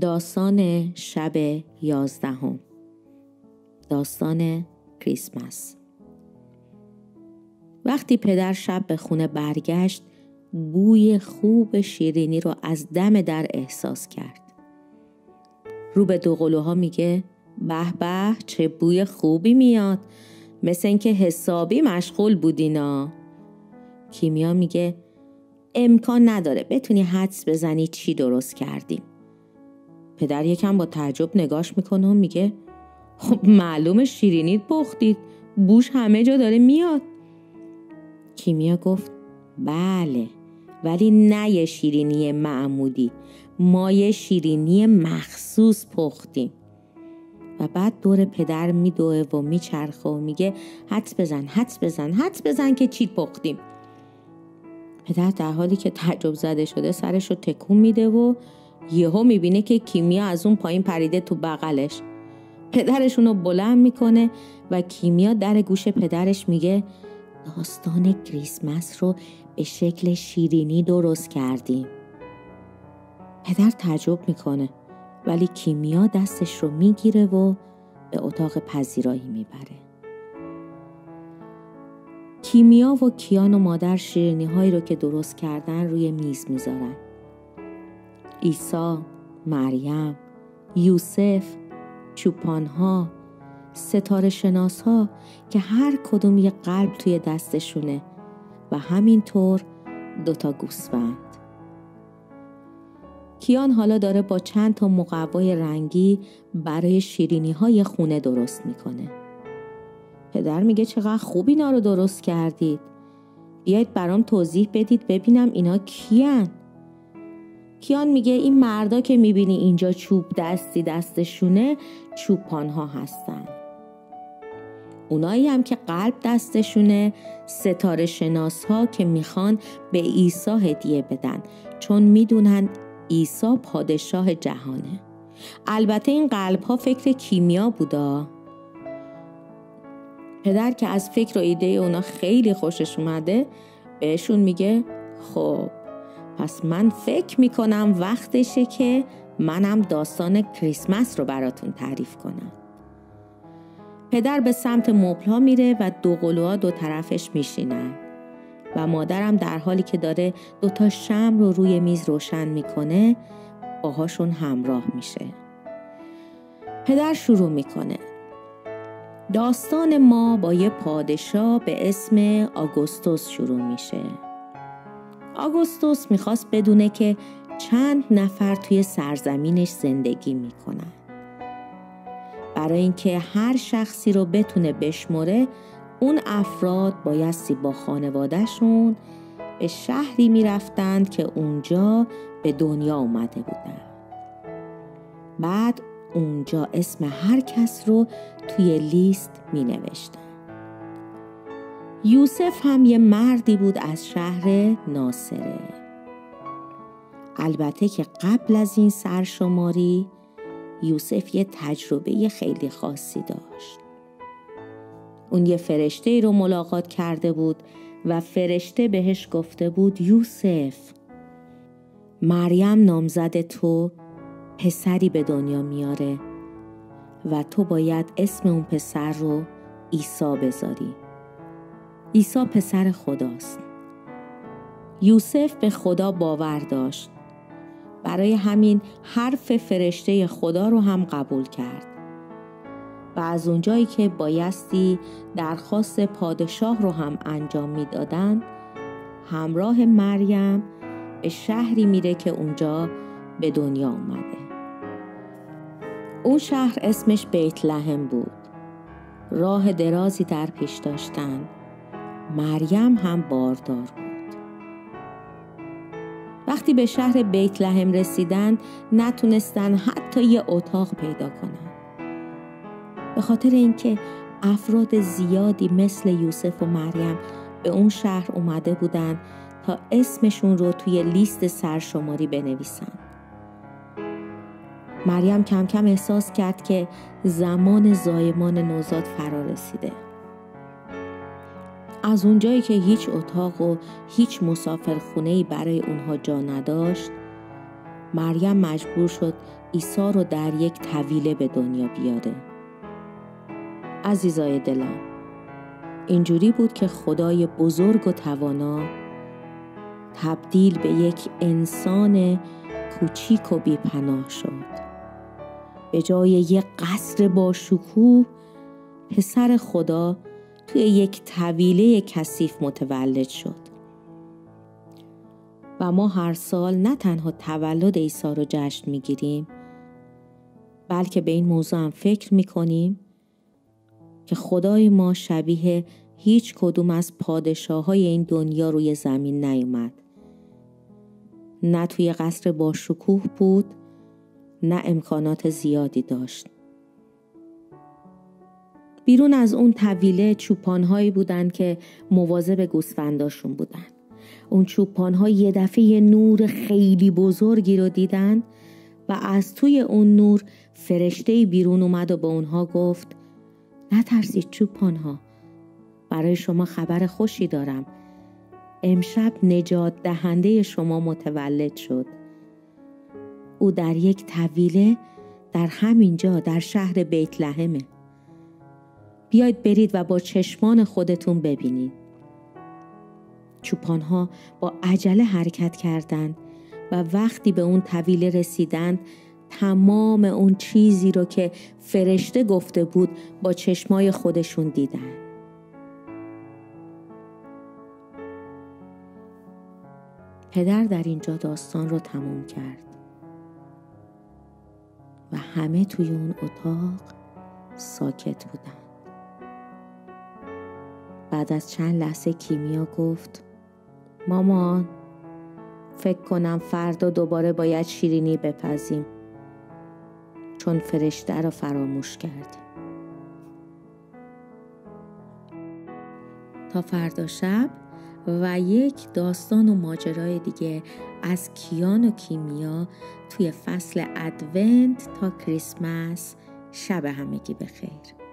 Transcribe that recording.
داستان شب یازدهم. داستان کریسمس. وقتی پدر شب به خونه برگشت بوی خوب شیرینی رو از دم در احساس کرد. رو به دوقلوها میگه به به چه بوی خوبی میاد. مثل اینکه حسابی مشغول بودینا. کیمیا میگه امکان نداره بتونی حدس بزنی چی درست کردیم. پدر یکم با تعجب نگاش می‌کنه و میگه خب معلوم شیرینی پختید بوش همه جا داره میاد. کیمیا گفت بله ولی نه یه شیرینی معمودی ما یه شیرینی مخصوص پختیم. و بعد دور پدر میدوه و میچرخه و میگه حدس بزن حدس بزن حدس بزن که چی پختیم. پدر در حالی که تعجب زده شده سرش رو تکون میده و یهو می‌بینه که کیمیا از اون پایین پریده تو بغلش. پدرش اونو بلند می‌کنه و کیمیا در گوش پدرش میگه داستان کریسمس رو به شکل شیرینی درست کردیم. پدر تعجب می‌کنه ولی کیمیا دستش رو می‌گیره و به اتاق پذیرایی می‌بره. کیمیا و کیان و مادر شیرینی هایی رو که درست کردن روی میز می‌ذارن. عیسی، مریم، یوسف، چوپانها، ستاره شناس ها که هر کدوم یه قلب توی دستشونه و همینطور دوتا گوسفند. کیان حالا داره با چند تا مقوای رنگی برای شیرینی های خونه درست می‌کنه. پدر میگه چقدر خوب اینا رو درست کردید. بیاید برام توضیح بدید ببینم اینا کیان؟ کیان میگه این مردا که می‌بینی اینجا چوب دستی دستشونه چوپان هستن. اونایی هم که قلب دستشونه ستاره شناس ها که می‌خوان به عیسی هدیه بدن چون می‌دونن عیسی پادشاه جهانه. البته این قلب ها فکر کیمیا بودا. پدر که از فکر و ایده اونا خیلی خوشش اومده بهشون میگه خب پس من فکر می‌کنم وقتشه که منم داستان کریسمس رو براتون تعریف کنم. پدر به سمت مبل میره و دو قلوها دو طرفش میشینن و مادرم در حالی که داره دوتا شم رو روی میز روشن می‌کنه باهاشون همراه میشه. پدر شروع می‌کنه. داستان ما با یه پادشاه به اسم آگوستوس شروع میشه. آگوستوس می‌خواست بدونه که چند نفر توی سرزمینش زندگی می‌کنن برای اینکه هر شخصی رو بتونه بشمره اون افراد بایستی با خانوادهشون به شهری می‌رفتند که اونجا به دنیا اومده بودن بعد اونجا اسم هر کس رو توی لیست می نوشتن. یوسف هم یه مردی بود از شهر ناصره. البته که قبل از این سرشماری یوسف یه تجربه خیلی خاصی داشت. اون یه فرشته رو ملاقات کرده بود و فرشته بهش گفته بود یوسف مریم نامزد تو پسری به دنیا میاره و تو باید اسم اون پسر رو عیسی بذاری. عیسی پسر خداست. یوسف به خدا باور داشت. برای همین حرف فرشته خدا رو هم قبول کرد. و از اونجایی که بایستی درخواست پادشاه رو هم انجام می‌دادند همراه مریم به شهری میره که اونجا به دنیا اومده. اون شهر اسمش بیت لحم بود. راه درازی در پیش داشتن. مریم هم باردار بود. وقتی به شهر بیت لحم رسیدن نتونستن حتی یه اتاق پیدا کنن. به خاطر اینکه افراد زیادی مثل یوسف و مریم به اون شهر اومده بودن تا اسمشون رو توی لیست سرشماری بنویسن. مریم کم کم احساس کرد که زمان زایمان نوزاد فرا رسیده از اونجایی که هیچ اتاق و هیچ مسافر برای اونها جا نداشت مریم مجبور شد عیسی رو در یک طویله به دنیا بیاره. عزیزای دلم اینجوری بود که خدای بزرگ و توانا تبدیل به یک انسان کوچیک و بیپناه شد. به جای یک قصر با شکوه پسر خدا توی یک طویله کثیف متولد شد. و ما هر سال نه تنها تولد عیسی رو جشن می‌گیریم بلکه به این موضوع هم فکر می‌کنیم که خدای ما شبیه هیچ کدوم از پادشاه های این دنیا روی زمین نیومد. نه توی قصر با شکوه بود نه امکانات زیادی داشت. بیرون از اون طویله چوپانهایی بودن که مواظب گوسفنداشون بودن. اون چوپانها یه دفعه نور خیلی بزرگی رو دیدن و از توی اون نور فرشته بیرون اومد و به اونها گفت نترسید چوپانها برای شما خبر خوشی دارم. امشب نجات دهنده شما متولد شد. او در یک طویله در همینجا در شهر بیت لحمه بیاید برید و با چشمان خودتون ببینید. چوپانها با عجله حرکت کردند و وقتی به اون طویله رسیدند تمام اون چیزی رو که فرشته گفته بود با چشمای خودشون دیدن. پدر در اینجا داستان رو تموم کرد و همه توی اون اتاق ساکت بودن. بعد از چند لحظه کیمیا گفت مامان فکر کنم فردا دوباره باید شیرینی بپزیم. چون فرشته رو فراموش کردیم. تا فردا شب و یک داستان و ماجرای دیگه از کیان و کیمیا توی فصل ادونت تا کریسمس شب همگی بخیر.